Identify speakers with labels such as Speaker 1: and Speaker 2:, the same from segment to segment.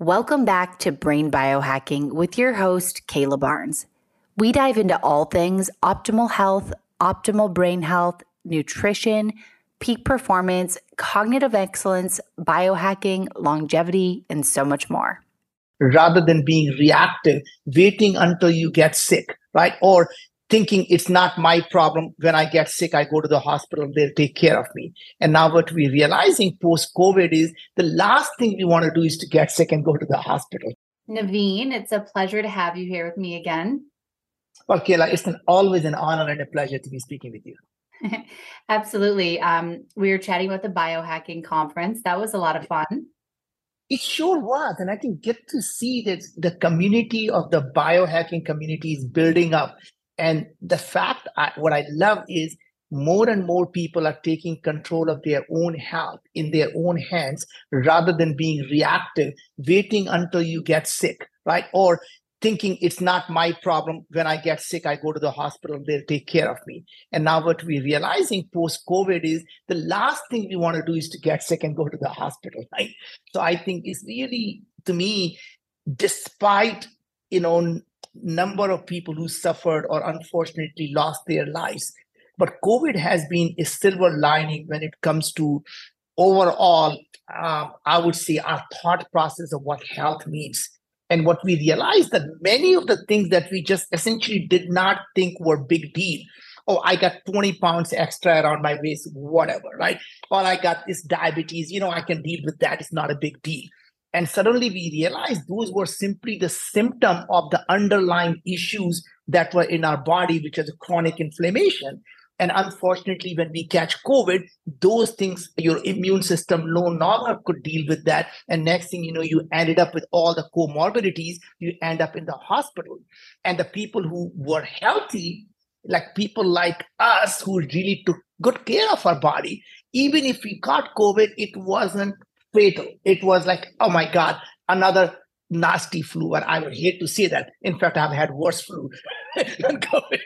Speaker 1: Welcome back to Brain Biohacking with your host, Kayla Barnes. We dive into all things optimal health, optimal brain health, nutrition, peak performance, cognitive excellence, biohacking, longevity, and so much more.
Speaker 2: Rather than being reactive, waiting until you get sick, right? Or thinking it's not my problem. When I get sick, I go to the hospital, they'll take care of me. And now what we're realizing post COVID is the last thing we want to do is to get sick and go to the hospital.
Speaker 1: Naveen, it's a pleasure to have you here with me again.
Speaker 2: Well, Kayla, it's an, always an honor and a pleasure to be speaking with you.
Speaker 1: Absolutely. Um, we were chatting about the biohacking conference. That was a lot of fun.
Speaker 2: It sure was. And I think get to see that the community of the biohacking community is building up. And the fact, I, what I love is more and more people are taking control of their own health in their own hands rather than being reactive, waiting until you get sick, right? Or thinking it's not my problem. When I get sick, I go to the hospital, they'll take care of me. And now what we're realizing post COVID is the last thing we want to do is to get sick and go to the hospital, right? So I think it's really, to me, despite, you know, number of people who suffered or unfortunately lost their lives. But COVID has been a silver lining when it comes to overall, uh, I would say, our thought process of what health means. And what we realized that many of the things that we just essentially did not think were big deal. Oh, I got 20 pounds extra around my waist, whatever, right? Or I got this diabetes, you know, I can deal with that. It's not a big deal. And suddenly we realized those were simply the symptom of the underlying issues that were in our body, which is chronic inflammation. And unfortunately, when we catch COVID, those things, your immune system no longer could deal with that. And next thing you know, you ended up with all the comorbidities, you end up in the hospital. And the people who were healthy, like people like us who really took good care of our body, even if we got COVID, it wasn't fatal. It was like, oh my God, another nasty flu. And I would hate to say that. In fact, I've had worse flu than COVID.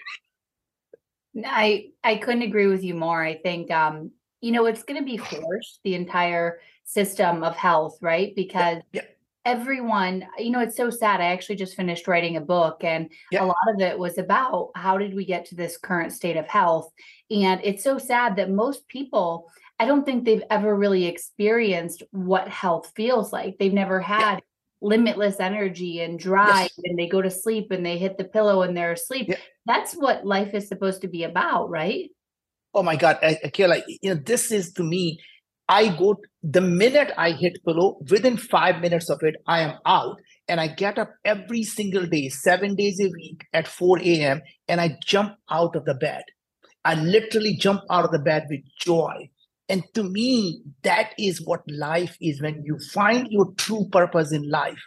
Speaker 1: I I couldn't agree with you more. I think um, you know, it's gonna be forced, the entire system of health, right? Because
Speaker 2: yeah. Yeah.
Speaker 1: everyone, you know, it's so sad. I actually just finished writing a book and a lot of it was about how did we get to this current state of health? And it's so sad that most people I don't think they've ever really experienced what health feels like. They've never had yeah. limitless energy and drive yes. and they go to sleep and they hit the pillow and they're asleep. Yeah. That's what life is supposed to be about, right?
Speaker 2: Oh my God, Kayla, you know, this is to me, I go the minute I hit pillow, within five minutes of it, I am out. And I get up every single day, seven days a week at 4 a.m. and I jump out of the bed. I literally jump out of the bed with joy and to me, that is what life is when you find your true purpose in life,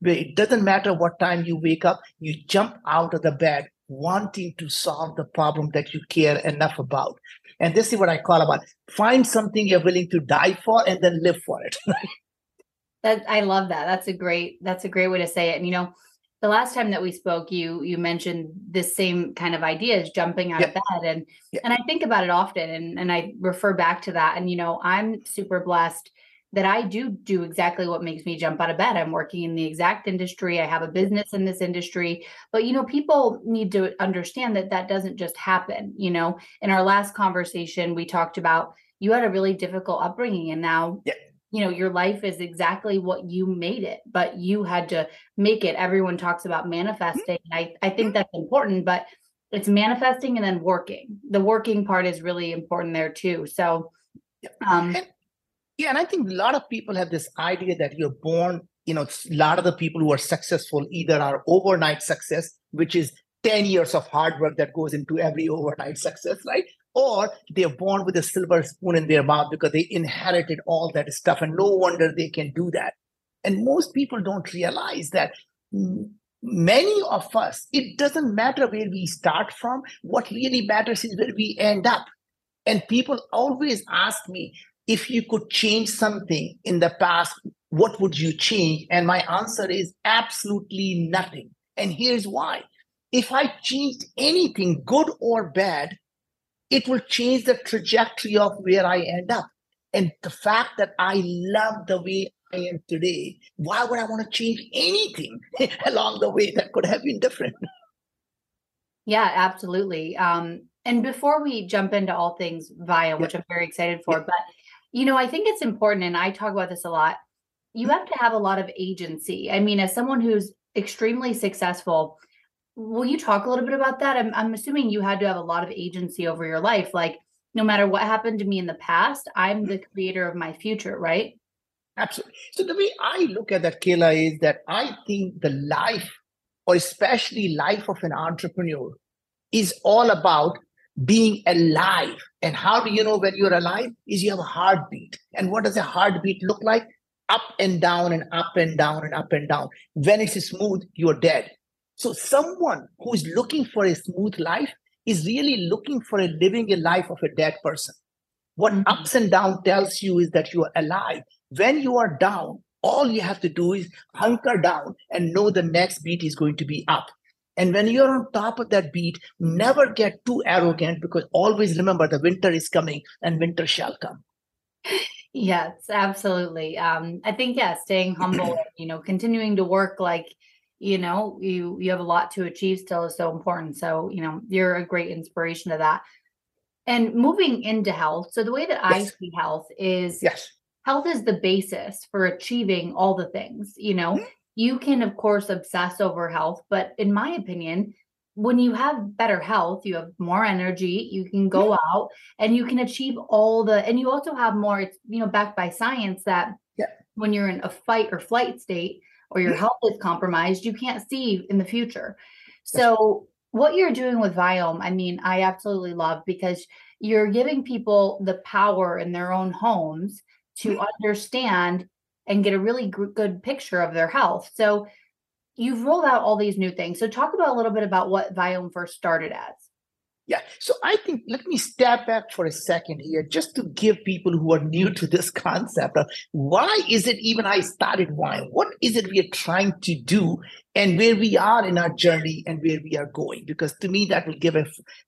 Speaker 2: where it doesn't matter what time you wake up, you jump out of the bed wanting to solve the problem that you care enough about. And this is what I call about find something you're willing to die for and then live for it.
Speaker 1: that I love that. That's a great that's a great way to say it. And you know, the last time that we spoke you you mentioned this same kind of ideas jumping out of bed and and i think about it often and and i refer back to that and you know i'm super blessed that i do do exactly what makes me jump out of bed. I'm working in the exact industry. I have a business in this industry. But you know people need to understand that that doesn't just happen you know? In our last conversation we talked about you had a really difficult upbringing and now you know your life is exactly what you made it but you had to make it. Everyone talks about mm-hmm. manifesting i i think that's important but it's manifesting and then working. The working part is really important there too so
Speaker 2: um and, yeah and i think a lot of people have this idea that you're born you know a lot of the people who are successful either are overnight success which is 10 years of hard work that goes into every overnight success right or they're born with a silver spoon in their mouth because they inherited all that stuff and no wonder they can do that. And most people don't realize that many of us it doesn't matter where we start from what really matters is where we end up. And people always ask me if you could change something in the past what would you change? And my answer is absolutely nothing. And here's why. If i changed anything good or bad it will change the trajectory of where I end up. And the fact that I love the way I am today, why would I want to change anything along the way that could have been different?
Speaker 1: Yeah, absolutely. Um, and before we jump into all things yeah. which I'm very excited for, yeah. but you know, I think it's important, and I talk about this a lot. You have to have a lot of agency. I mean, as someone who's extremely successful, will you talk a little bit about that? I'm, I'm assuming you had to have a lot of agency over your life. Like, no matter what happened to me in the past, I'm the mm-hmm. creator of my future, right?
Speaker 2: Absolutely. So the way I look at that, Kayla, is that I think the life, or especially life of an entrepreneur, is all about being alive. And how do you know when you're alive? Is you have a heartbeat. And what does a heartbeat look like? Up and down and up and down and up and down. When it's smooth, you're dead. So someone who is looking for a smooth life is really looking for a living a life of a dead person. What mm-hmm. ups and down tells you is that you are alive. When you are down, all you have to do is hunker down and know the next beat is going to be up. And when you're on top of that beat, never get too arrogant because always remember the winter is coming and winter shall come.
Speaker 1: Yes, absolutely. Um, I think yeah, staying humble, you know, continuing to work like you know you you have a lot to achieve still is so important. So you know you're a great inspiration to that. And moving into health, so the way that yes. I see health is
Speaker 2: yes,
Speaker 1: health is the basis for achieving all the things. You know, mm-hmm you can of course obsess over health but in my opinion when you have better health you have more energy you can go out and you can achieve all the and you also have more it's you know backed by science that
Speaker 2: yeah.
Speaker 1: when you're in a fight or flight state or your health is compromised you can't see in the future so what you're doing with Viome i mean i absolutely love because you're giving people the power in their own homes to mm-hmm. understand and get a really g- good picture of their health. So you've rolled out all these new things. So talk about a little bit about what Viome first started as.
Speaker 2: Yeah. So I think let me step back for a second here just to give people who are new to this concept of why is it even I started Viome? What is it we are trying to do and where we are in our journey and where we are going? Because to me, that will give a,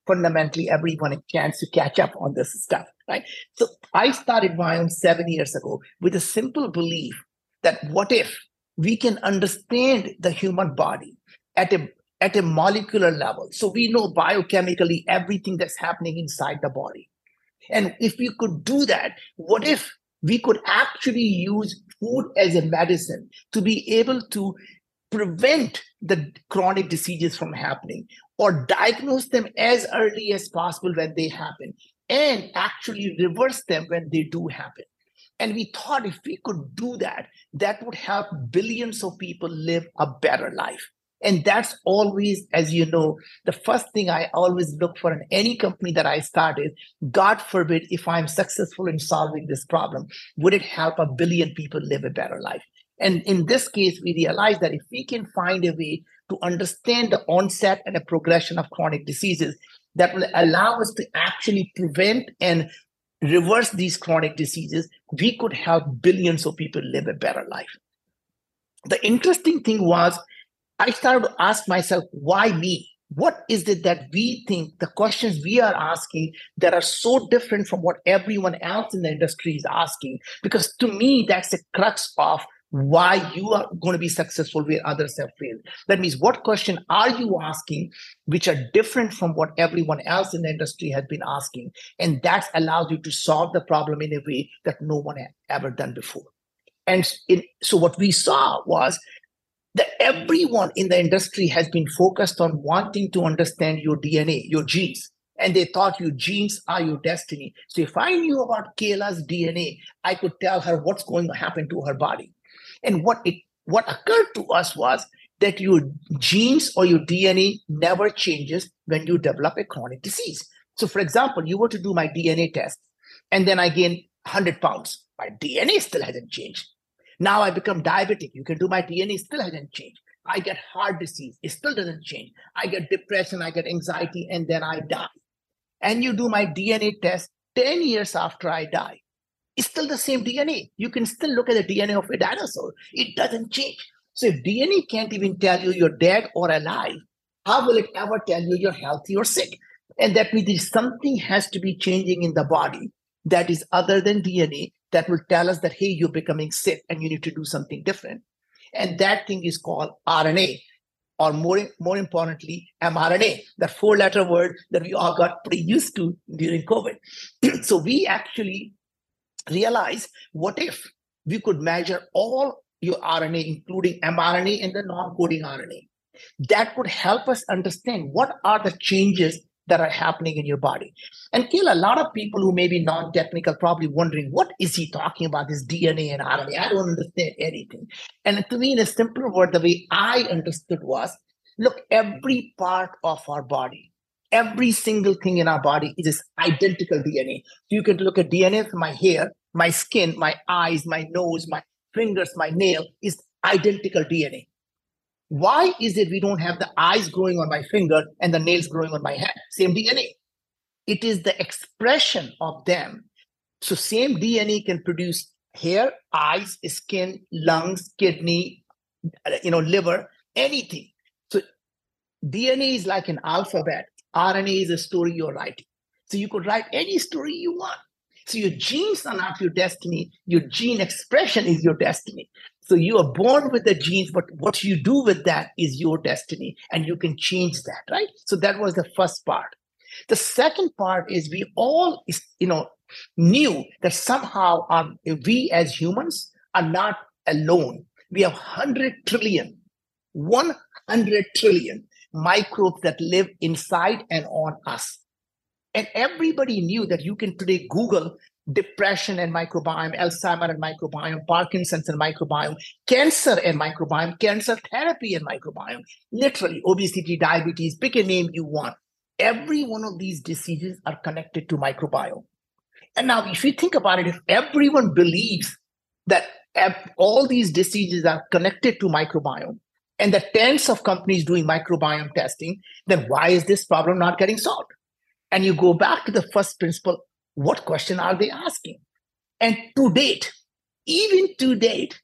Speaker 2: fundamentally everyone a chance to catch up on this stuff, right? So I started Viome seven years ago with a simple belief that what if we can understand the human body at a at a molecular level. So we know biochemically everything that's happening inside the body. And if we could do that, what if we could actually use food as a medicine to be able to prevent the chronic diseases from happening or diagnose them as early as possible when they happen and actually reverse them when they do happen. And we thought if we could do that, that would help billions of people live a better life. And that's always, as you know, the first thing I always look for in any company that I start is God forbid, if I'm successful in solving this problem, would it help a billion people live a better life? And in this case, we realize that if we can find a way to understand the onset and the progression of chronic diseases, that will allow us to actually prevent and reverse these chronic diseases, we could help billions of people live a better life. The interesting thing was I started to ask myself, why me? What is it that we think, the questions we are asking that are so different from what everyone else in the industry is asking? Because to me, that's the crux of why you are going to be successful where others have failed. That means, what question are you asking which are different from what everyone else in the industry has been asking? And that allows you to solve the problem in a way that no one had ever done before. And so, what we saw was that everyone in the industry has been focused on wanting to understand your DNA, your genes. And they thought your genes are your destiny. So if I knew about Kayla's DNA, I could tell her what's going to happen to her body. And what it what occurred to us was that your genes or your DNA never changes when you develop a chronic disease. So, for example, you were to do my DNA test, and then I gain 100 pounds. My DNA still hasn't changed. Now I become diabetic. You can do my DNA, still hasn't changed. I get heart disease, it still doesn't change. I get depression, I get anxiety, and then I die. And you do my DNA test 10 years after I die. It's still the same DNA. You can still look at the DNA of a dinosaur, it doesn't change. So if DNA can't even tell you you're dead or alive, how will it ever tell you you're healthy or sick? And that means something has to be changing in the body that is other than DNA that will tell us that, hey, you're becoming sick and you need to do something different. And that thing is called RNA, or more, more importantly, mRNA, that four letter word that we all got pretty used to during COVID. so we actually realized what if we could measure all your RNA, including mRNA and the non coding RNA? That could help us understand what are the changes that are happening in your body. And kill a lot of people who may be non-technical probably wondering, what is he talking about, this DNA and RNA? I don't understand anything. And to me, in a simpler word, the way I understood was, look, every part of our body, every single thing in our body is this identical DNA. So You can look at DNA from my hair, my skin, my eyes, my nose, my fingers, my nail is identical DNA. Why is it we don't have the eyes growing on my finger and the nails growing on my hand? Same DNA. It is the expression of them. So same DNA can produce hair, eyes, skin, lungs, kidney, uh, you know, liver, anything. So DNA is like an alphabet. RNA is a story you're writing. So you could write any story you want. So your genes are not your destiny. Your gene expression is your destiny. So you are born with the genes, but what you do with that is your destiny, and you can change that, right? So that was the first part. The second part is we all, you know, knew that somehow um, we as humans are not alone. We have 100 trillion, 100 trillion microbes that live inside and on us. And everybody knew that you can today Google depression and microbiome, Alzheimer and microbiome, Parkinson's and microbiome, cancer and microbiome, cancer therapy and microbiome, literally obesity, diabetes, pick a name you want. Every one of these diseases are connected to microbiome. And now, if you think about it, if everyone believes that all these diseases are connected to microbiome, and the tens of companies doing microbiome testing, then why is this problem not getting solved? And you go back to the first principle what question are they asking? And to date, even to date,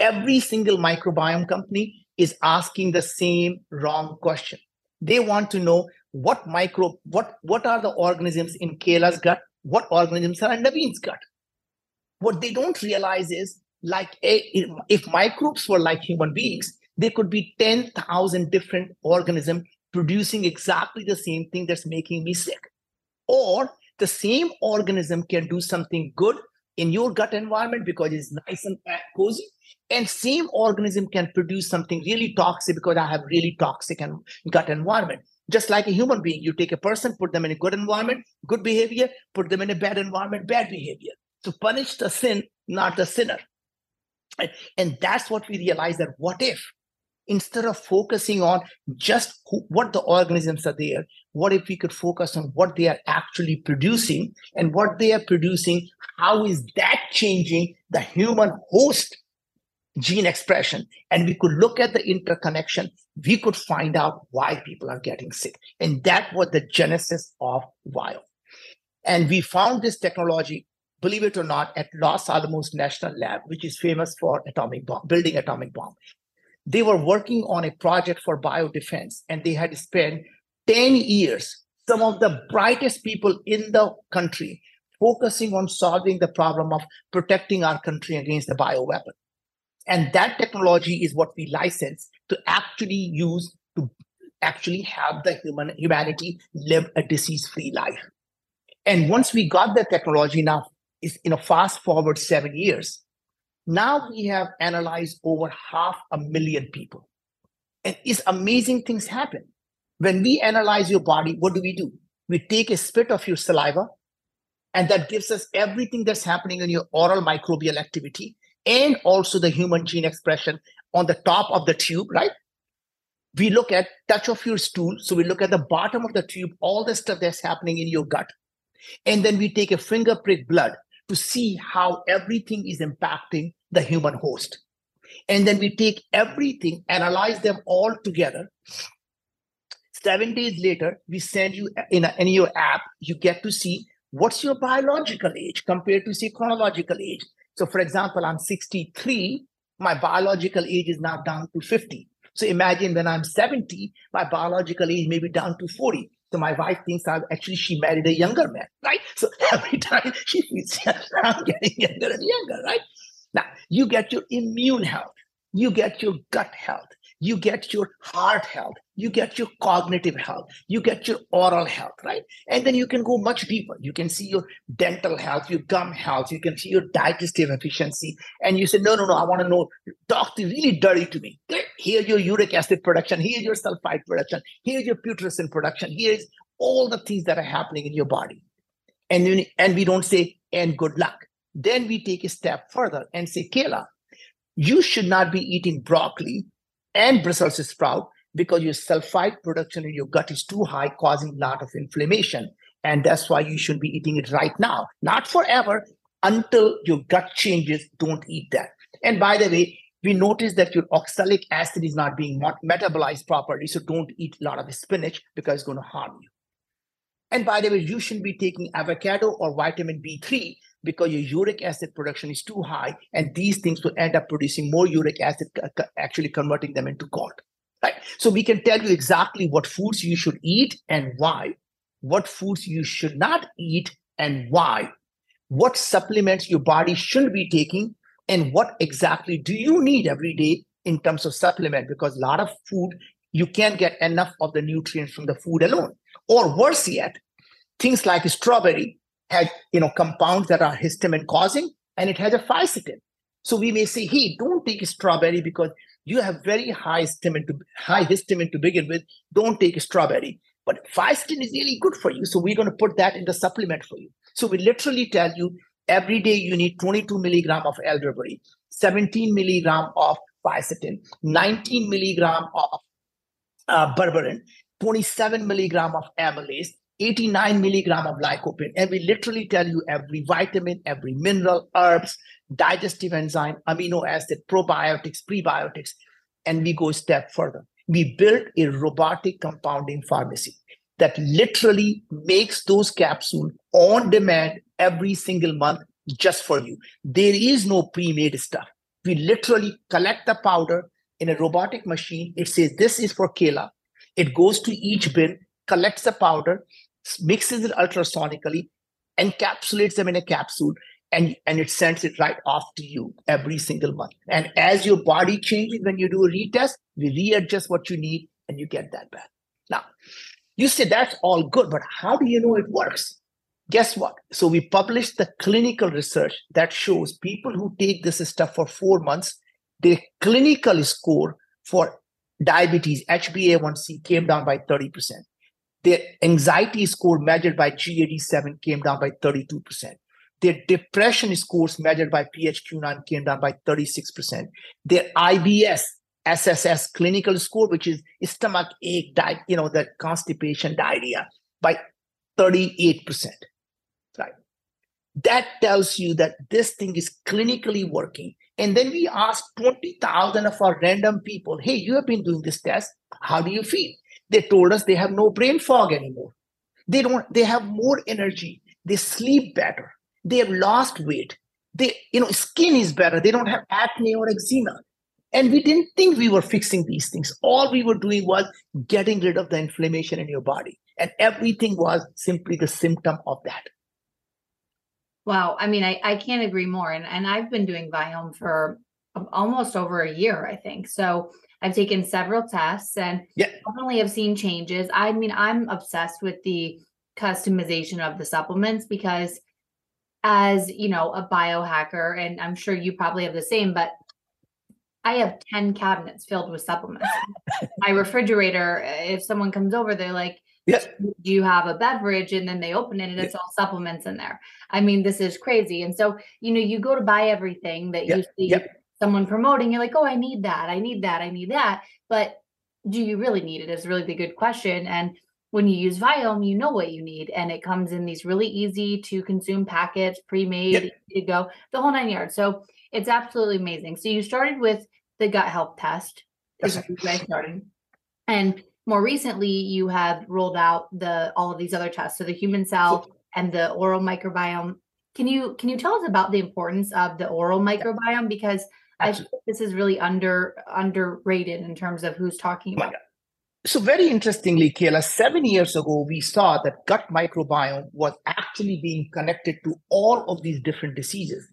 Speaker 2: every single microbiome company is asking the same wrong question. They want to know what micro, what, what are the organisms in Kayla's gut, what organisms are in Naveen's gut. What they don't realize is like eh, a, if microbes were like human beings, there could be 10,000 different organisms producing exactly the same thing that's making me sick. Or the same organism can do something good in your gut environment because it's nice and cozy and same organism can produce something really toxic because i have really toxic and gut environment. Just like a human being you take a person put them in a good environment good behavior put them in a bad environment bad behavior. To punish the sin not the sinner. And that's what we realize that what if instead of focusing on just who, what the organisms are there what if we could focus on what they are actually producing and what they are producing how is that changing the human host gene expression? And we could look at the interconnection. We could find out why people are getting sick. And that was the genesis of Viome and we found this technology believe it or not at los alamos national lab which is famous for atomic bomb building atomic bomb they were working on a project for biodefense and they had spent 10 years, some of the brightest people in the country focusing on solving the problem of protecting our country against the bioweapon. And that technology is what we license to actually use to actually have the human humanity live a disease-free life. And once we got the technology now, is you know, fast forward seven years, now we have analyzed over half a million people. And it's amazing things happen. When we analyze your body, what do we do? We take a spit of your saliva, and that gives us everything that's happening in your oral microbial activity and also the human gene expression on the top of the tube, right? We look at touch of your stool. So we look at the bottom of the tube, all the stuff that's happening in your gut. And then we take a finger prick blood to see how everything is impacting the human host. And then we take everything, analyze them all together. Seven days later, we send you in, a, in your app, you get to see what's your biological age compared to, say, chronological age. So, for example, I'm 63, my biological age is now down to 50. So imagine when I'm 70, my biological age may be down to 40. So my wife thinks I'm actually she married a younger man, right? So every time she feels I'm getting younger and younger, right? Now you get your immune health, you get your gut health, you get your heart health, you get your cognitive health, you get your oral health, right? And then you can go much deeper. You can see your dental health, your gum health, you can see your digestive efficiency. And you say, no, no, no, I want to know, talk to really dirty to me. Here's your uric acid production, here's your sulfite production, here's your putrescine production, here's all the things that are happening in your body. And, and we don't say, and good luck. Then we take a step further and say, Kayla, you should not be eating broccoli and Brussels sprout because your sulfite production in your gut is too high, causing a lot of inflammation. And that's why you should be eating it right now, not forever, until your gut changes. Don't eat that. And by the way, we notice that your oxalic acid is not being metabolized properly. So don't eat a lot of spinach because it's going to harm you. And by the way, you shouldn't be taking avocado or vitamin B3 because your uric acid production is too high. And these things will end up producing more uric acid, actually converting them into gout. Right? So we can tell you exactly what foods you should eat and why, what foods you should not eat and why, what supplements your body should be taking, and what exactly do you need every day in terms of supplement because a lot of food you can't get enough of the nutrients from the food alone or worse yet things like strawberry have you know compounds that are histamine causing and it has a fisetin. So we may say hey don't take strawberry because you have very high histamine to high histamine to begin with. Don't take strawberry. But fisetin is really good for you so we're going to put that in the supplement for you. So we literally tell you every day you need 22 milligram of elderberry 17 milligram of fisetin 19 milligram of uh, berberine 27 milligram of amylase 89 milligram of lycopene and we literally tell you every vitamin every mineral herbs digestive enzyme amino acid probiotics prebiotics and we go a step further. We build a robotic compounding pharmacy that literally makes those capsules on demand every single month just for you. There is no pre-made stuff. We literally collect the powder in a robotic machine. It says this is for kayla it goes to each bin collects the powder mixes it ultrasonically, encapsulates them in a capsule, and, and it sends it right off to you every single month. And as your body changes when you do a retest, we readjust what you need and you get that back. Now, you say that's all good, but how do you know it works? Guess what? So we published the clinical research that shows people who take this stuff for four months, their clinical score for diabetes, HbA1c came down by 30%. Their anxiety score measured by GAD-7 came down by 32%. Their depression scores measured by PHQ-9 came down by 36%. Their IBS SSS clinical score, which is stomach ache, di- you know, the constipation, diarrhea, by 38%. Right. That tells you that this thing is clinically working. And then we ask 20,000 of our random people, hey, you have been doing this test. How do you feel? They told us they have no brain fog anymore. They don't, they have more energy. They sleep better. They have lost weight. They, you know, skin is better. They don't have acne or eczema. And we didn't think we were fixing these things. All we were doing was getting rid of the inflammation in your body. And everything was simply the symptom of that.
Speaker 1: Wow. I mean, I, I can't agree more. And, and I've been doing Viome for um, almost over a year, I think. So I've taken several tests and
Speaker 2: yeah.
Speaker 1: definitely have seen changes. I mean, I'm obsessed with the customization of the supplements because as you know, a biohacker, and I'm sure you probably have the same, but I have 10 cabinets filled with supplements. My refrigerator, if someone comes over, they're like. Do you have a beverage? And then they open it and it's all supplements in there. I mean, this is crazy. And so, you know, you go to buy everything that you see someone promoting, you're like, oh, I need that, I need that, I need that. But do you really need it? Is really the good question. And when you use Viome, you know what you need, and it comes in these really easy to consume packets, pre-made, yep. to go, the whole nine yards. So it's absolutely amazing. So you started with the gut health test.
Speaker 2: Yes.
Speaker 1: You guys started, and more recently you have rolled out the all of these other tests. So the human cell and the oral microbiome. Can you can you tell us about the importance of the oral microbiome because I think this is really under underrated in terms of who's talking
Speaker 2: Oh
Speaker 1: about.
Speaker 2: God. So very interestingly, Kayla, seven years ago, we saw that gut microbiome was actually being connected to all of these different diseases.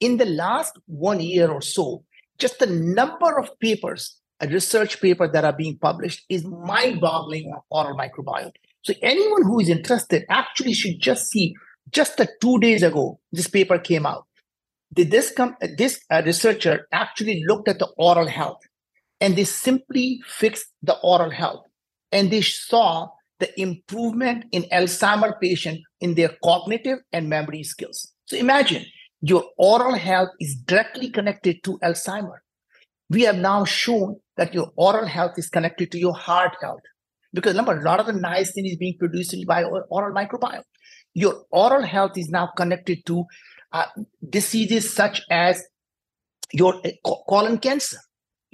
Speaker 2: In the last one year or so, just the number of papers, a research paper that are being published is mind-boggling on oral microbiome. So anyone who is interested actually should just see just the two days ago, this paper came out. Did this come this uh, researcher actually looked at the oral health and they simply fixed the oral health and they saw the improvement in alzheimer patient in their cognitive and memory skills. So imagine your oral health is directly connected to alzheimer. We have now shown that your oral health is connected to your heart health. Because remember a lot of the niacin is being produced by oral microbiome. Your oral health is now connected to uh, diseases such as your uh, colon cancer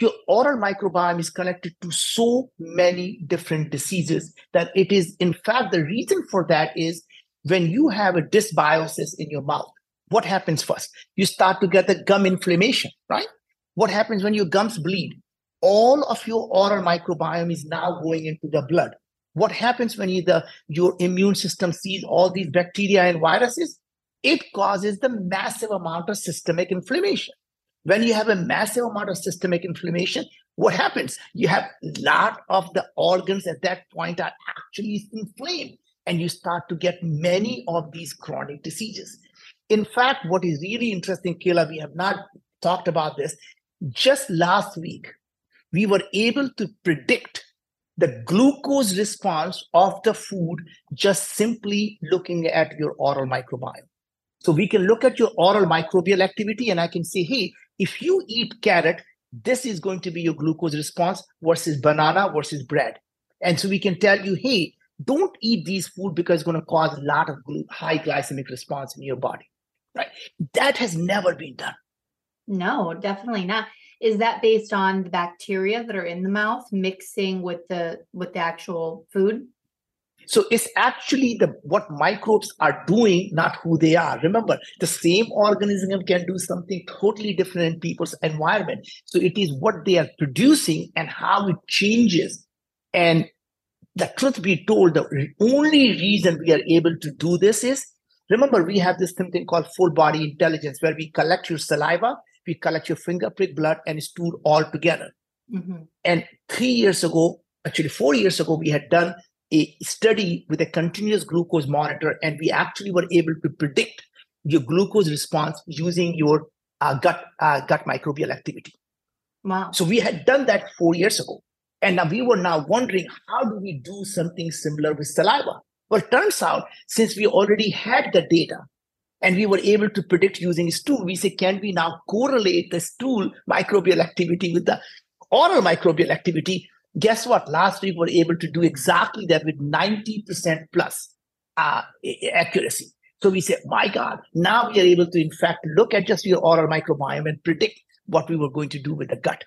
Speaker 2: your oral microbiome is connected to so many different diseases that it is, in fact, the reason for that is when you have a dysbiosis in your mouth, what happens first? You start to get the gum inflammation, right? What happens when your gums bleed? All of your oral microbiome is now going into the blood. What happens when the, your immune system sees all these bacteria and viruses? It causes the massive amount of systemic inflammation. When you have a massive amount of systemic inflammation, what happens? You have a lot of the organs at that point are actually inflamed, and you start to get many of these chronic diseases. In fact, what is really interesting, Kayla, we have not talked about this. Just last week, we were able to predict the glucose response of the food just simply looking at your oral microbiome. So we can look at your oral microbial activity and I can say, hey, if you eat carrot, this is going to be your glucose response versus banana versus bread. And so we can tell you, hey, don't eat these food because it's going to cause a lot of high glycemic response in your body. Right? That has never been done.
Speaker 1: No, definitely not. Is that based on the bacteria that are in the mouth mixing with the with the actual food?
Speaker 2: So it's actually the what microbes are doing, not who they are. Remember, the same organism can do something totally different in people's environment. So it is what they are producing and how it changes. And the truth be told, the only reason we are able to do this is remember, we have this thing called full body intelligence, where we collect your saliva, we collect your finger prick blood, and stool all together. Mm-hmm. And three years ago, actually four years ago, we had done a study with a continuous glucose monitor, and we actually were able to predict your glucose response using your uh, gut uh, gut microbial activity.
Speaker 1: Wow!
Speaker 2: So we had done that four years ago, and now we were now wondering how do we do something similar with saliva? Well, turns out since we already had the data and we were able to predict using stool, we say, can we now correlate the stool microbial activity with the oral microbial activity guess what? Last week we were able to do exactly that with 90% plus uh, accuracy. So we said, my God, now we are able to, in fact, look at just your oral microbiome and predict what we were going to do with the gut.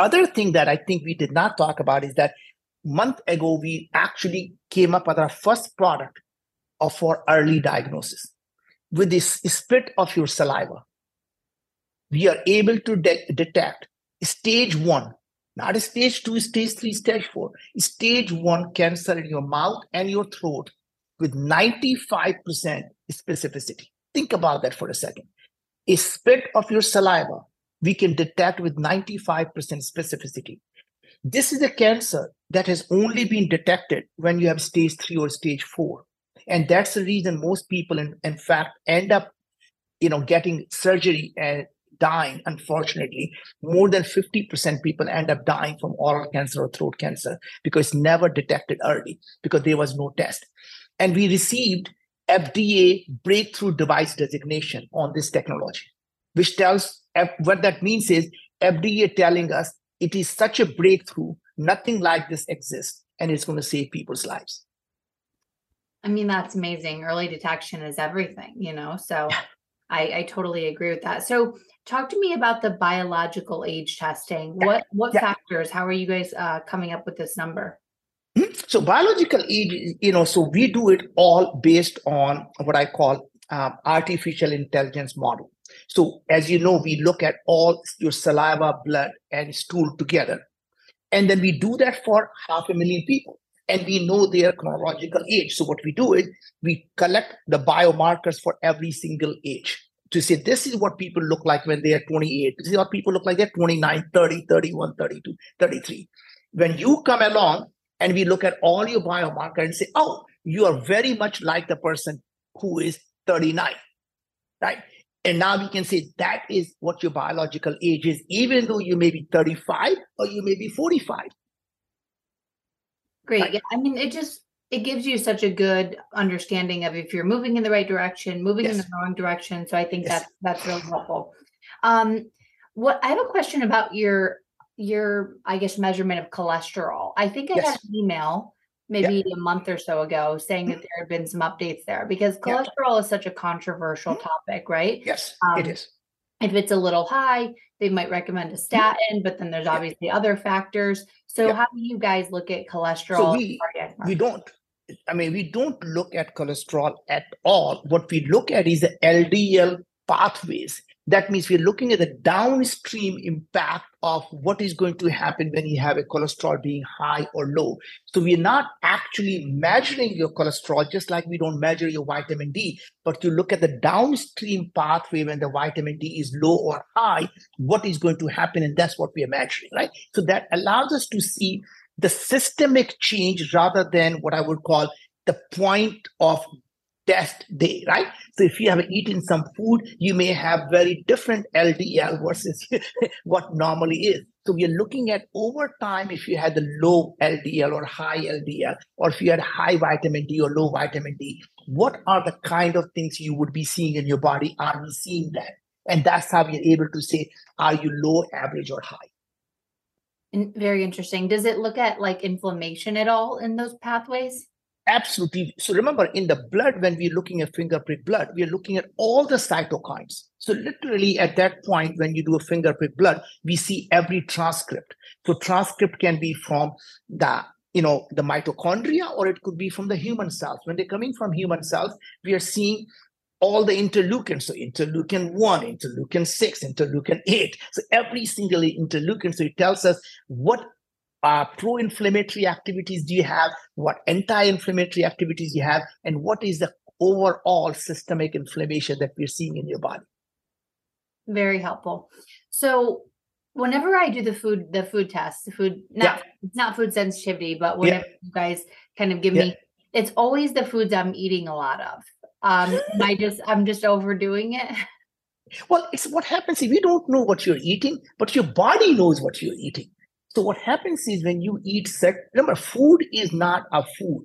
Speaker 2: Other thing that I think we did not talk about is that month ago we actually came up with our first product of for early diagnosis with this spit of your saliva. We are able to de- detect stage one not a stage two, stage three, stage four. Stage one cancer in your mouth and your throat with 95% specificity. Think about that for a second. A spit of your saliva, we can detect with 95% specificity. This is a cancer that has only been detected when you have stage three or stage four. And that's the reason most people, in, in fact, end up you know, getting surgery and dying, unfortunately. More than 50% people end up dying from oral cancer or throat cancer because it's never detected early because there was no test. And we received FDA breakthrough device designation on this technology, which tells what that means is FDA telling us it is such a breakthrough, nothing like this exists, and it's going to save people's lives.
Speaker 1: I mean, that's amazing. Early detection is everything, you know? So yeah. I, I totally agree with that. So talk to me about the biological age testing. Yeah. What what yeah. factors? How are you guys uh, coming up with this number?
Speaker 2: Hmm? So biological age, you know, so we do it all based on what I call um, artificial intelligence model. So as you know, we look at all your saliva, blood, and stool together, And then we do that for half a million people. And we know their chronological age. So what we do is we collect the biomarkers for every single age to say this is what people look like when they are 28. This is what people look like they're 29, 30, 31, 32, 33. When you come along and we look at all your biomarker and say, oh, you are very much like the person who is 39, right? And now we can say that is what your biological age is, even though you may be 35 or you may be 45.
Speaker 1: Great. Yeah. I mean, it just it gives you such a good understanding of if you're moving in the right direction, moving yes. in the wrong direction. So I think yes. that's that's really helpful. Um, what I have a question about your your I guess measurement of cholesterol. I think I yes. had an email maybe a month or so ago saying that mm-hmm. there had been some updates there because cholesterol is such a controversial mm-hmm. topic, right?
Speaker 2: Yes, um, it is.
Speaker 1: If it's a little high, they might recommend a mm-hmm. statin, but then there's obviously other factors. So, how do you guys look at cholesterol? So
Speaker 2: we, we don't. I mean, we don't look at cholesterol at all. What we look at is the LDL pathways that means we're looking at the downstream impact of what is going to happen when you have a cholesterol being high or low. So we're not actually measuring your cholesterol, just like we don't measure your vitamin D, but you look at the downstream pathway when the vitamin D is low or high, what is going to happen. And that's what we are measuring, right? So that allows us to see the systemic change rather than what I would call the point of test day, right? So if you have eaten some food, you may have very different LDL versus what normally is. So we are looking at over time if you had the low LDL or high LDL, or if you had high vitamin D or low vitamin D, what are the kind of things you would be seeing in your body? Are we seeing that? And that's how we're able to say, are you low, average, or high?
Speaker 1: Very interesting. Does it look at like inflammation at all in those pathways?
Speaker 2: Absolutely. So remember, in the blood, when we're looking at finger prick blood, we are looking at all the cytokines. So literally at that point, when you do a finger prick blood, we see every transcript. So transcript can be from the you know the mitochondria or it could be from the human cells when they're coming from human cells we are seeing all the interleukins so interleukin 1 interleukin 6 interleukin 8 so every single interleukin so it tells us what uh, pro-inflammatory activities do you have? What anti-inflammatory activities do you have? And what is the overall systemic inflammation that we're seeing in your body?
Speaker 1: Very helpful. So whenever I do the food, the food test, the food not yeah. not food sensitivity, but whenever yeah. you guys kind of give yeah. me, it's always the foods I'm eating a lot of. Um, I just I'm just overdoing it.
Speaker 2: Well, it's what happens if you don't know what you're eating, but your body knows what you're eating. So what happens is when you eat set, remember, food is not a food.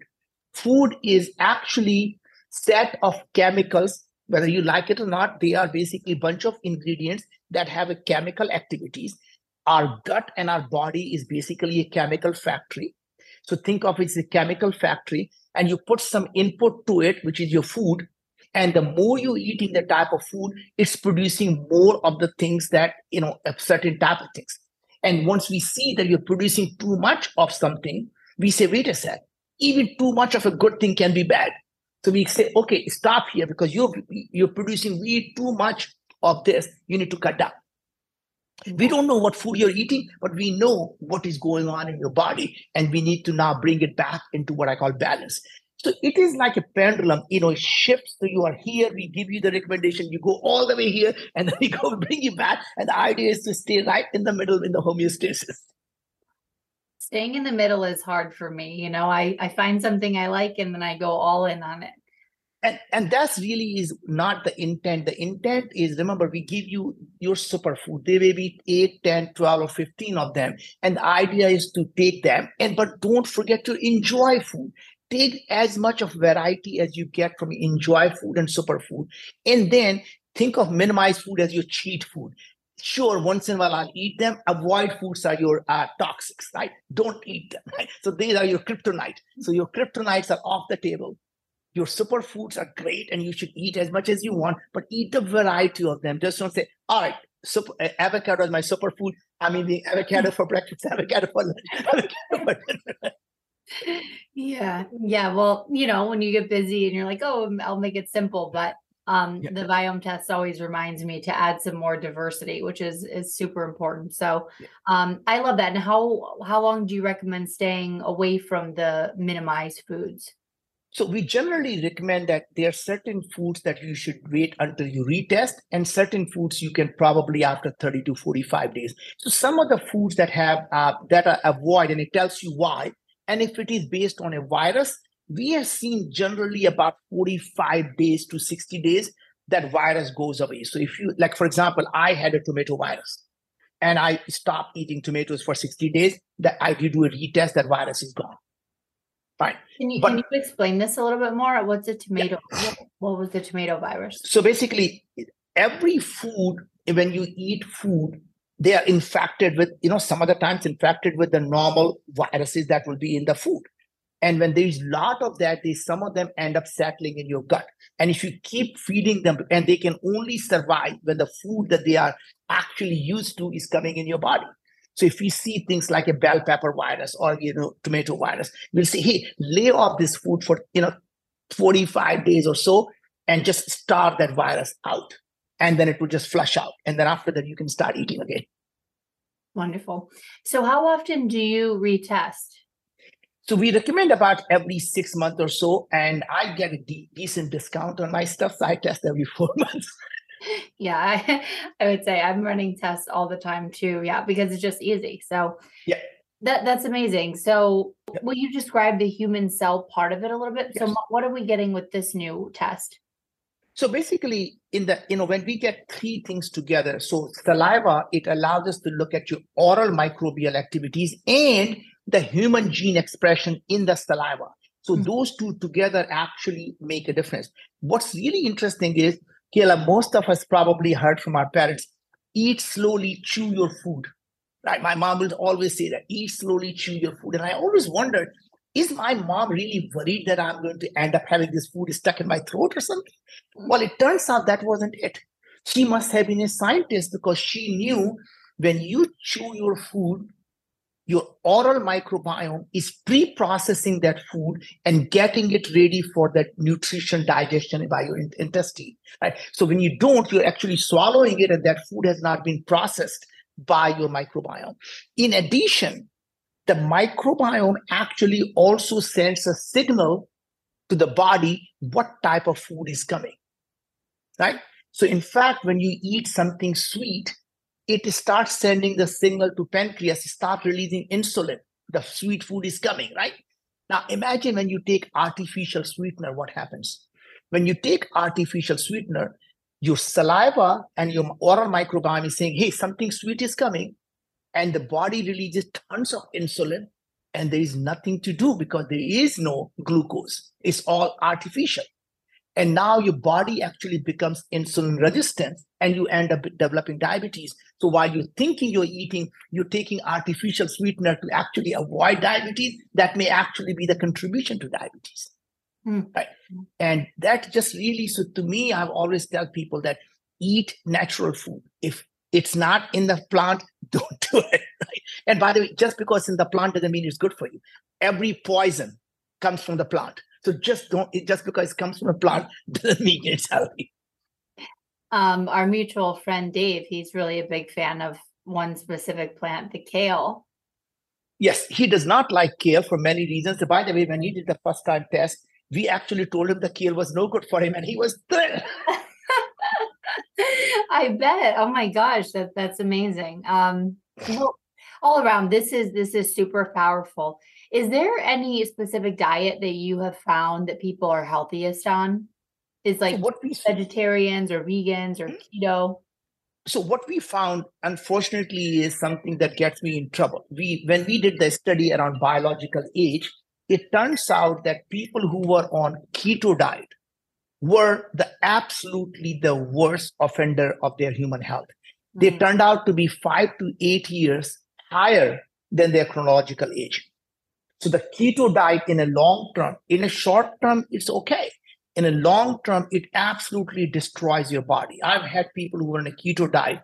Speaker 2: Food is actually set of chemicals, whether you like it or not, they are basically bunch of ingredients that have a chemical activities. Our gut and our body is basically a chemical factory. So think of it as a chemical factory, and you put some input to it, which is your food. And the more you eat in the type of food, it's producing more of the things that, you know, a certain type of things. And once we see that you're producing too much of something, we say, wait a sec, even too much of a good thing can be bad. So we say, okay, stop here because you're you're producing way too much of this. You need to cut down. We don't know what food you're eating, but we know what is going on in your body, and we need to now bring it back into what I call balance. So it is like a pendulum, you know, it shifts. So you are here, we give you the recommendation, you go all the way here, and then we go bring you back. And the idea is to stay right in the middle in the homeostasis.
Speaker 1: Staying in the middle is hard for me. You know, I, I find something I like and then I go all in on it.
Speaker 2: And and that's really is not the intent. The intent is remember, we give you your superfood. There may be 8, 10, 12, or 15 of them. And the idea is to take them and but don't forget to enjoy food take as much of variety as you get from enjoy food and superfood and then think of minimize food as your cheat food. Sure once in a while i'll eat them. Avoid foods are your uh, toxics right? Don't eat them right? So these are your kryptonite. So your kryptonites are off the table. Your superfoods are great and you should eat as much as you want but eat a variety of them. Just don't say all right super, uh, avocado is my superfood. I'm eating avocado for breakfast avocado for lunch avocado for dinner
Speaker 1: yeah. Yeah. Well, you know, when you get busy and you're like, oh, I'll make it simple. But Um,
Speaker 2: Yeah.
Speaker 1: the Viome test always reminds me to add some more diversity, which is is super important. So um, I love that. And how how long do you recommend staying away from the minimized foods?
Speaker 2: So we generally recommend that there are certain foods that you should wait until you retest, and certain foods you can probably after 30 to 45 days. So some of the foods that have uh, that are avoid, and it tells you why. And if it is based on a virus, we have seen generally about 45 days to 60 days that virus goes away. So if you like, for example, I had a tomato virus and I stopped eating tomatoes for 60 days, that I did do a retest, that virus is gone. Fine.
Speaker 1: Can you
Speaker 2: But-
Speaker 1: can you explain this a little bit more? What's a tomato? What, what was the tomato virus?
Speaker 2: So basically, every food, when you eat food, they are infected with, you know, some of the times infected with the normal viruses that will be in the food. And when there's a lot of that, they, some of them end up settling in your gut. And if you keep feeding them, and they can only survive when the food that they are actually used to is coming in your body. So if we see things like a bell pepper virus or you know tomato virus, we'll say, hey, lay off this food for you know 45 days or so and just starve that virus out. And then it will just flush out. And then after that, you can start eating again.
Speaker 1: Wonderful. So how often do you retest?
Speaker 2: So we recommend about every six months or so. And I get a de- decent discount on my stuff. So I test every four months.
Speaker 1: Yeah, I, I would say I'm running tests all the time too. Yeah, because it's just easy. So
Speaker 2: Yeah.
Speaker 1: that that's amazing. So will you describe the human cell part of it a little bit? So
Speaker 2: Yes.
Speaker 1: mo- what are we getting with this new test?
Speaker 2: So basically, in the you know when we get three things together, so saliva it allows us to look at your oral microbial activities and the human gene expression in the saliva. So
Speaker 1: Mhm.
Speaker 2: those two together actually make a difference. What's really interesting is, Kayla, most of us probably heard from our parents: eat slowly, chew your food. Right? My mom will always say that: eat slowly, chew your food. And I always wondered, is my mom really worried that I'm going to end up having this food stuck in my throat or something? Well, it turns out that wasn't it. She must have been a scientist because she knew when you chew your food, your oral microbiome is pre processing that food and getting it ready for that nutrition digestion by your intestine. Right? So when you don't, you're actually swallowing it and that food has not been processed by your microbiome. In addition, the microbiome actually also sends a signal to the body what type of food is coming right? So in fact when you eat something sweet it starts sending the signal to pancreas start releasing insulin the sweet food is coming right? Now imagine when you take artificial sweetener what happens? When you take artificial sweetener your saliva and your oral microbiome is saying hey something sweet is coming and the body releases tons of insulin and there is nothing to do because there is no glucose. It's all artificial. And now your body actually becomes insulin resistant and you end up developing diabetes. So while you're thinking you're eating you're taking artificial sweetener to actually avoid diabetes that may actually be the contribution to diabetes.
Speaker 1: Hmm.
Speaker 2: right. And that just really so to me i've always tell people that eat natural food. If it's not in the plant don't do it right? And by the way just because it's in the plant doesn't mean it's good for you. Every poison comes from the plant. So just don't it just because it comes from a plant doesn't mean it's healthy.
Speaker 1: Um, our mutual friend Dave, he's really a big fan of one specific plant, the kale.
Speaker 2: yes he does not like kale for many reasons. By the way when he did the first time test we actually told him the kale was no good for him and he was thrilled
Speaker 1: I bet. Oh my gosh, that that's amazing. Um, well, all around, this is this is super powerful. Is there any specific diet that you have found that people are healthiest on? Is
Speaker 2: So
Speaker 1: like
Speaker 2: what we
Speaker 1: vegetarians or vegans or keto?
Speaker 2: so what we found unfortunately is something that gets me in trouble we when we did the study around biological age it turns out that people who were on keto diet were the absolutely the worst offender of their human health. They
Speaker 1: Mm,
Speaker 2: turned out to be 5 to 8 years higher than their chronological age. So the keto diet in a long term in a short term it's okay. In a long term, it absolutely destroys your body. I've had people who were on a keto diet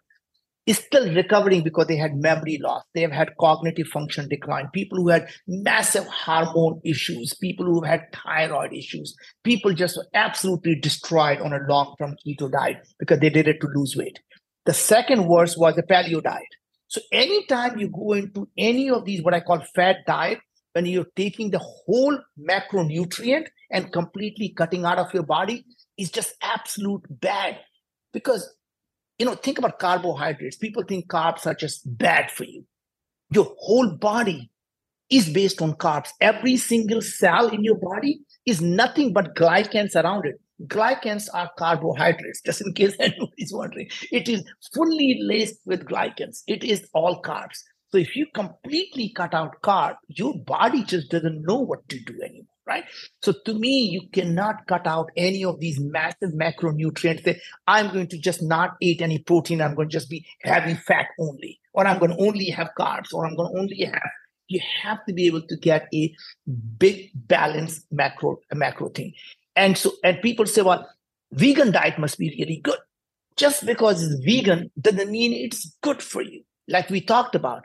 Speaker 2: is still recovering because they had memory loss. They have had cognitive function decline. People who had massive hormone issues, people who had thyroid issues, people just absolutely destroyed on a long term keto diet because they did it to lose weight. The second worst was the paleo diet. So anytime you go into any of these, what I call fat diet, when you're taking the whole macronutrient and completely cutting out of your body, is just absolute bad. Because you know, think about carbohydrates. People think carbs are just bad for you. Your whole body is based on carbs. Every single cell in your body is nothing but glycans around it. Glycans are carbohydrates, just in case anybody's wondering. It is fully laced with glycans. It is all carbs. So if you completely cut out carb, your body just doesn't know what to do anymore right? So to me, you cannot cut out any of these massive macronutrients. That I'm going to just not eat any protein. I'm going to just be having fat only, or I'm going to only have carbs, or I'm going to only have. You have to be able to get a big balanced macro macro thing, and so and people say, well, vegan diet must be really good. Just because it's vegan doesn't mean it's good for you. Like we talked about,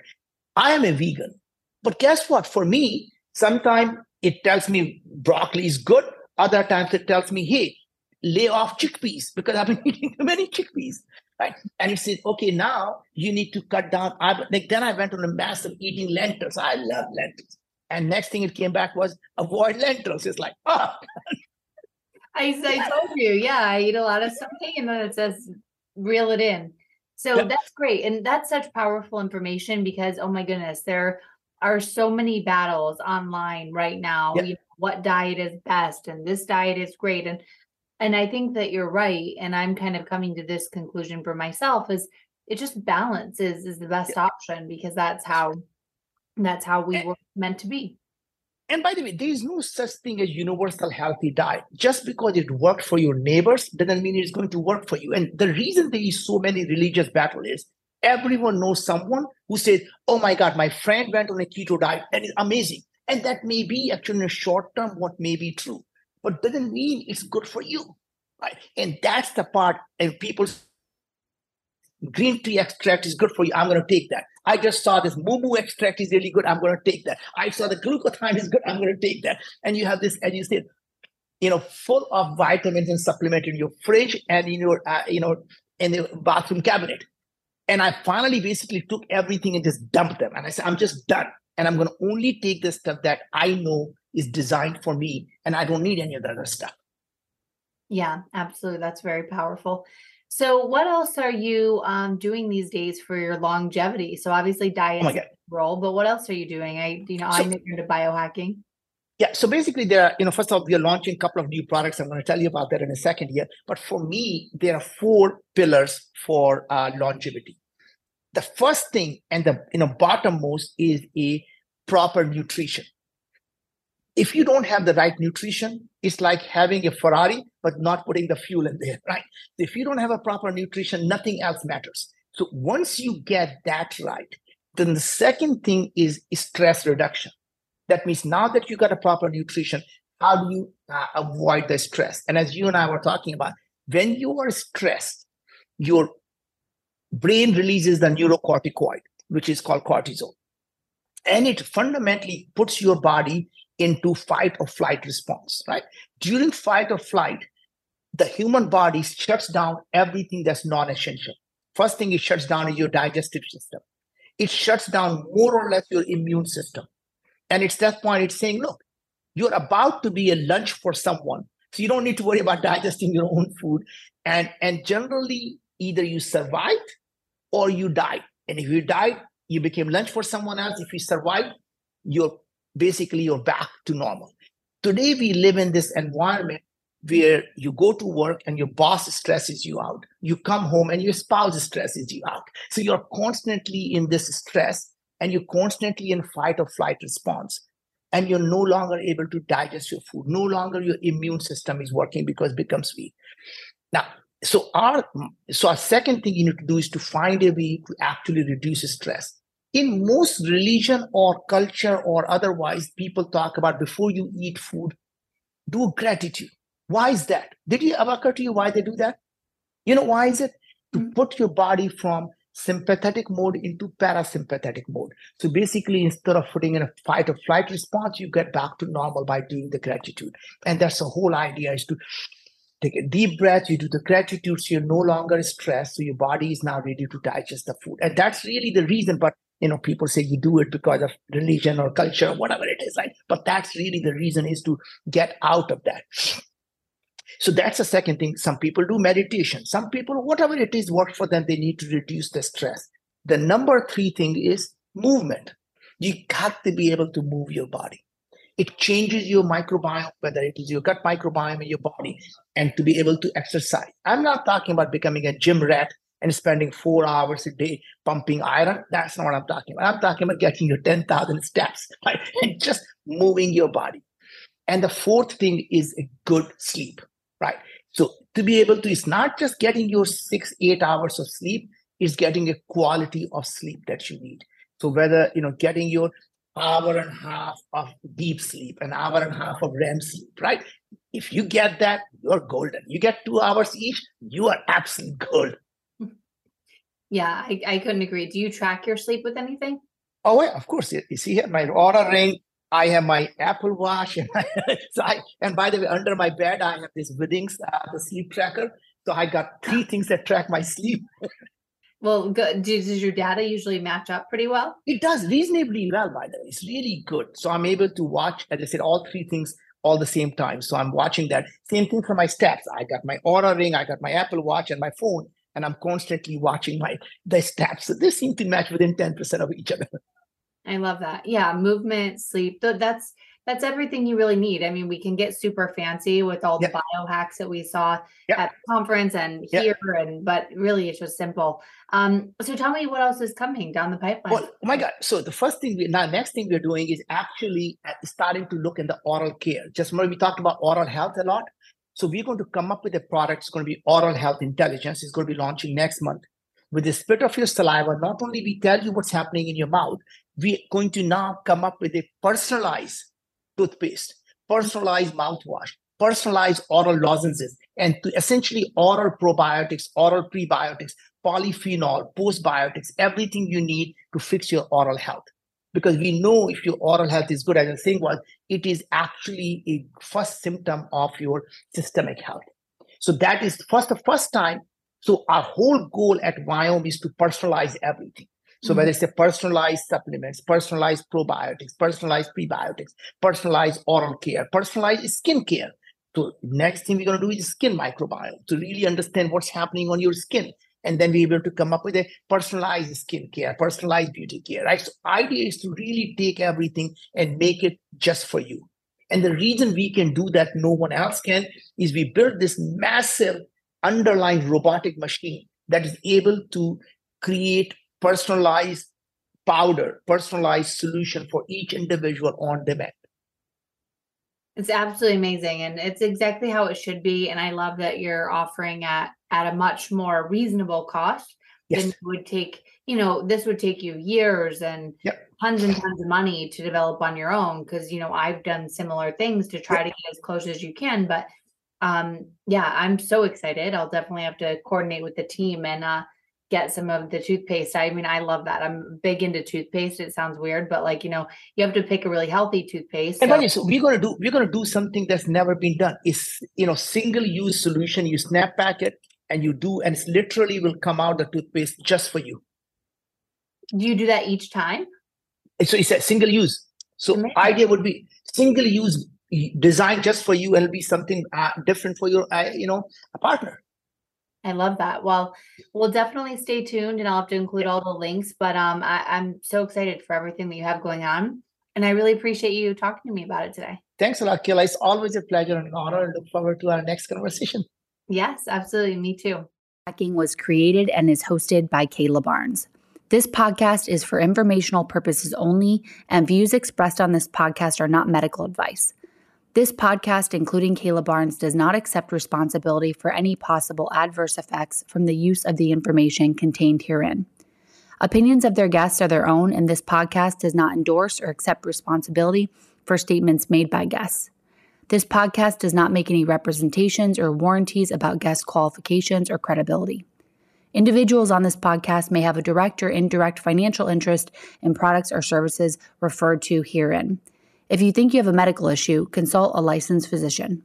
Speaker 2: I am a vegan, but guess what? For me, sometimes it tells me broccoli is good. Other times it tells me, hey, lay off chickpeas because I've been eating too many chickpeas. Right. And it says, okay, now you need to cut down. I, like then I went on a massive eating lentils. I love lentils. And next thing it came back was avoid lentils. It's like, oh.
Speaker 1: I, I told you, yeah, I eat a lot of something and then it says reel it in. So yeah. that's great. And that's such powerful information because, oh my goodness, there are so many battles online right now. You know, what diet is best and this diet is great. And and I think that you're right. And I'm kind of coming to this conclusion for myself is it just balance is, is the best option because that's how that's how we were meant to be.
Speaker 2: And by the way, there is no such thing as universal healthy diet. Just because it worked for your neighbors doesn't mean it's going to work for you. And the reason there is so many religious battle is everyone knows someone who says, Oh my God, my friend went on a keto diet and it's amazing. And that may be actually in the short term what may be true, but doesn't mean it's good for you. Right. And that's the part, and people green tea extract is good for you. I'm going to take that. I just saw this moo extract is really good. I'm going to take that. I saw the glutathione is good. I'm going to take that. And you have this, and you say, you know, full of vitamins and supplement in your fridge and in your, uh, you know, in the bathroom cabinet. And I finally basically took everything and just dumped them. And I said, I'm just done. And I'm going to only take the stuff that I know is designed for me. And I don't need any of the other stuff.
Speaker 1: Yeah, absolutely. That's very powerful. So, what else are you um, doing these days for your longevity? So, obviously, diet oh role, but what else are you doing? I, you know, so, I'm into biohacking.
Speaker 2: Yeah, so basically, there are, you know, first of all, we are launching a couple of new products. I'm going to tell you about that in a second here. But for me, there are four pillars for uh, longevity. The first thing and the you know bottommost is a proper nutrition. If you don't have the right nutrition it's like having a ferrari but not putting the fuel in there right? If you don't have a proper nutrition nothing else matters. So once you get that right then the second thing is stress reduction that means now that you got a proper nutrition how do you uh, avoid the stress and as you and i were talking about when you are stressed your brain releases the neurocorticoid, which is called cortisol. And it fundamentally puts your body into fight or flight response, right? During fight or flight, the human body shuts down everything that's non essential. First thing it shuts down is your digestive system. It shuts down more or less your immune system. And it's that point, it's saying, look, you're about to be a lunch for someone. So you don't need to worry about digesting your own food. And, and generally, either you survive or you die. And if you die, you became lunch for someone else. If you survive, you're basically you're back to normal. Today we live in this environment where you go to work and your boss stresses you out. You come home and your spouse stresses you out. So you're constantly in this stress and you're constantly in fight or flight response. And you're no longer able to digest your food. No longer your immune system is working because it becomes weak. Now, so our so our second thing you need to do is to find a way to actually reduce stress in most religion or culture or otherwise people talk about before you eat food do gratitude why is that did you ever occur to you why they do that you know why is it to mm-hmm. put your body from sympathetic mode into parasympathetic mode. So basically, instead of putting in a fight or flight response, you get back to normal by doing the gratitude. And that's the whole idea is to take a deep breath, you do the gratitude, so you're no longer stressed. So your body is now ready to digest the food. And that's really the reason. But you know, people say you do it because of religion or culture, or whatever it is, right? But that's really the reason is to get out of that. So that's the second thing. Some people do meditation. Some people, whatever it is, works for them. They need to reduce the stress. The number three thing is movement. You got to be able to move your body. It changes your microbiome, whether it is your gut microbiome in your body, and to be able to exercise. I'm not talking about becoming a gym rat and spending four hours a day pumping iron. That's not what I'm talking about. I'm talking about getting your 10,000 steps, right? And just moving your body. And the fourth thing is a good sleep right? So to be able to, it's not just getting your six, eight hours of sleep, it's getting a quality of sleep that you need. So whether, you know, getting your hour and a half of deep sleep, an hour and a half of REM sleep, right? If you get that, you're golden. You get two hours each, you are absolute gold.
Speaker 1: Yeah, I, I couldn't agree. Do you track your sleep with anything?
Speaker 2: Oh, yeah, of course. You see here, my Oura ring, I have my Apple Watch, and, I, so I, and by the way, under my bed I have this Withings, uh, the sleep tracker. So I got three things that track my sleep.
Speaker 1: well, good. Does, does your data usually match up pretty well?
Speaker 2: It does reasonably well, by the way. It's really good. So I'm able to watch, as I said, all three things all the same time. So I'm watching that. Same thing for my steps. I got my Oura ring, I got my Apple Watch, and my phone, and I'm constantly watching my the steps. So they seem to match within ten percent of each other.
Speaker 1: I love that. Yeah, movement, sleep. That's that's everything you really need. I mean, we can get super fancy with all the biohacks that we saw at the conference and here, and but really it's just simple. Um, so tell me what else is coming down the pipeline.
Speaker 2: Well, oh my God! So the first thing we now next thing we're doing is actually starting to look in the oral care. Just remember we talked about oral health a lot. So we're going to come up with a product. It's going to be oral health intelligence. It's going to be launching next month. With the spit of your saliva, not only we tell you what's happening in your mouth, we're going to now come up with a personalized toothpaste, personalized mouthwash, personalized oral lozenges, and essentially oral probiotics, oral prebiotics, polyphenol, postbiotics, everything you need to fix your oral health. Because we know if your oral health is good, as I was saying, was it is actually a first symptom of your systemic health. So that is first the first time. So our whole goal at Viome is to personalize everything. So whether mm-hmm. it's a personalized supplements, personalized probiotics, personalized prebiotics, personalized oral care, personalized skin care. So next thing we're going to do is skin microbiome to really understand what's happening on your skin. And then we're able to come up with a personalized skin care, personalized beauty care, right? So idea is to really take everything and make it just for you. And the reason we can do that no one else can is we built this massive underlying robotic machine that is able to create personalized powder, personalized solution for each individual on demand.
Speaker 1: It's absolutely amazing. And it's exactly how it should be. And I love that you're offering at at a much more reasonable cost yes. than would take, you know, this would take you years and yep. tons and tons of money to develop on your own. Cause you know, I've done similar things to try yep. to get as close as you can. But um, yeah, I'm so excited. I'll definitely have to coordinate with the team and uh get some of the toothpaste. I mean, I love that. I'm big into toothpaste. It sounds weird, but like, you know, you have to pick a really healthy toothpaste.
Speaker 2: So. And so we're gonna do we're gonna do something that's never been done. It's you know, single use solution. You snap pack it and you do, and it's literally will come out the toothpaste just for you.
Speaker 1: Do you do that each time?
Speaker 2: So it's a single use. So Amazing. idea would be single use designed just for you and it'll be something uh, different for your uh, you know a partner
Speaker 1: I love that. Well, we'll definitely stay tuned and I'll have to include all the links, but um, I, I'm so excited for everything that you have going on. And I really appreciate you talking to me about it today.
Speaker 2: Thanks a lot, Kayla. It's always a pleasure and an honor. I look forward to our next conversation.
Speaker 1: Yes, absolutely. Me too.
Speaker 3: Hacking was created and is hosted by Kayla Barnes. This podcast is for informational purposes only, and views expressed on this podcast are not medical advice. This podcast, including Kayla Barnes, does not accept responsibility for any possible adverse effects from the use of the information contained herein. Opinions of their guests are their own, and this podcast does not endorse or accept responsibility for statements made by guests. This podcast does not make any representations or warranties about guest qualifications or credibility.
Speaker 1: Individuals on this podcast may have a direct or indirect financial interest in products or services referred to herein. If you think you have a medical issue, consult a licensed physician.